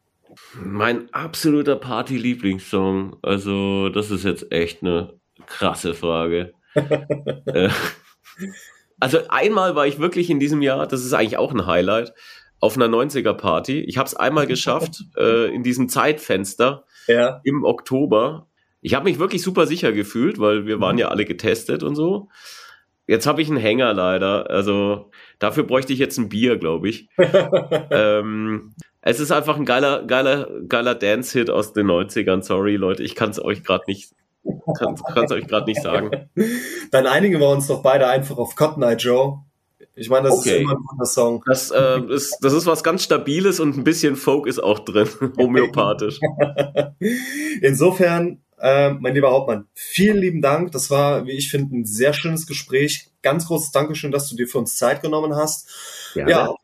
Mein absoluter Party-Lieblingssong, also das ist jetzt echt eine krasse Frage. äh, also einmal war ich wirklich in diesem Jahr, das ist eigentlich auch ein Highlight, auf einer 90er-Party. Ich habe es einmal geschafft, äh, in diesem Zeitfenster ja. im Oktober ich habe mich wirklich super sicher gefühlt, weil wir waren mhm. ja alle getestet und so. Jetzt habe ich einen Hänger leider. Also dafür bräuchte ich jetzt ein Bier, glaube ich. ähm, es ist einfach ein geiler, geiler, geiler Dance-Hit aus den 90ern. Sorry, Leute, ich kann es euch gerade nicht, kann es euch gerade nicht sagen. Dann einigen wir uns doch beide einfach auf Cotton Eye Joe. Ich meine, das okay. ist immer ein guter Song. Das, äh, ist, das ist was ganz Stabiles und ein bisschen Folk ist auch drin, homöopathisch. Insofern äh, mein lieber Hauptmann, vielen lieben Dank. Das war, wie ich finde, ein sehr schönes Gespräch. Ganz großes Dankeschön, dass du dir für uns Zeit genommen hast. Ja, ja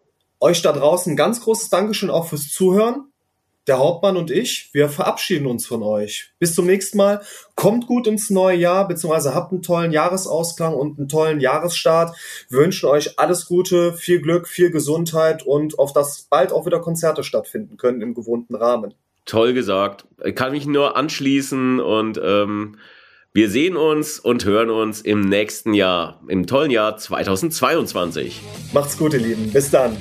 euch da draußen ganz großes Dankeschön auch fürs Zuhören. Der Hauptmann und ich, wir verabschieden uns von euch. Bis zum nächsten Mal. Kommt gut ins neue Jahr, beziehungsweise habt einen tollen Jahresausklang und einen tollen Jahresstart. Wir wünschen euch alles Gute, viel Glück, viel Gesundheit und auf das bald auch wieder Konzerte stattfinden können im gewohnten Rahmen. Toll gesagt. Kann mich nur anschließen und ähm, wir sehen uns und hören uns im nächsten Jahr, im tollen Jahr 2022. Macht's gut, ihr Lieben. Bis dann.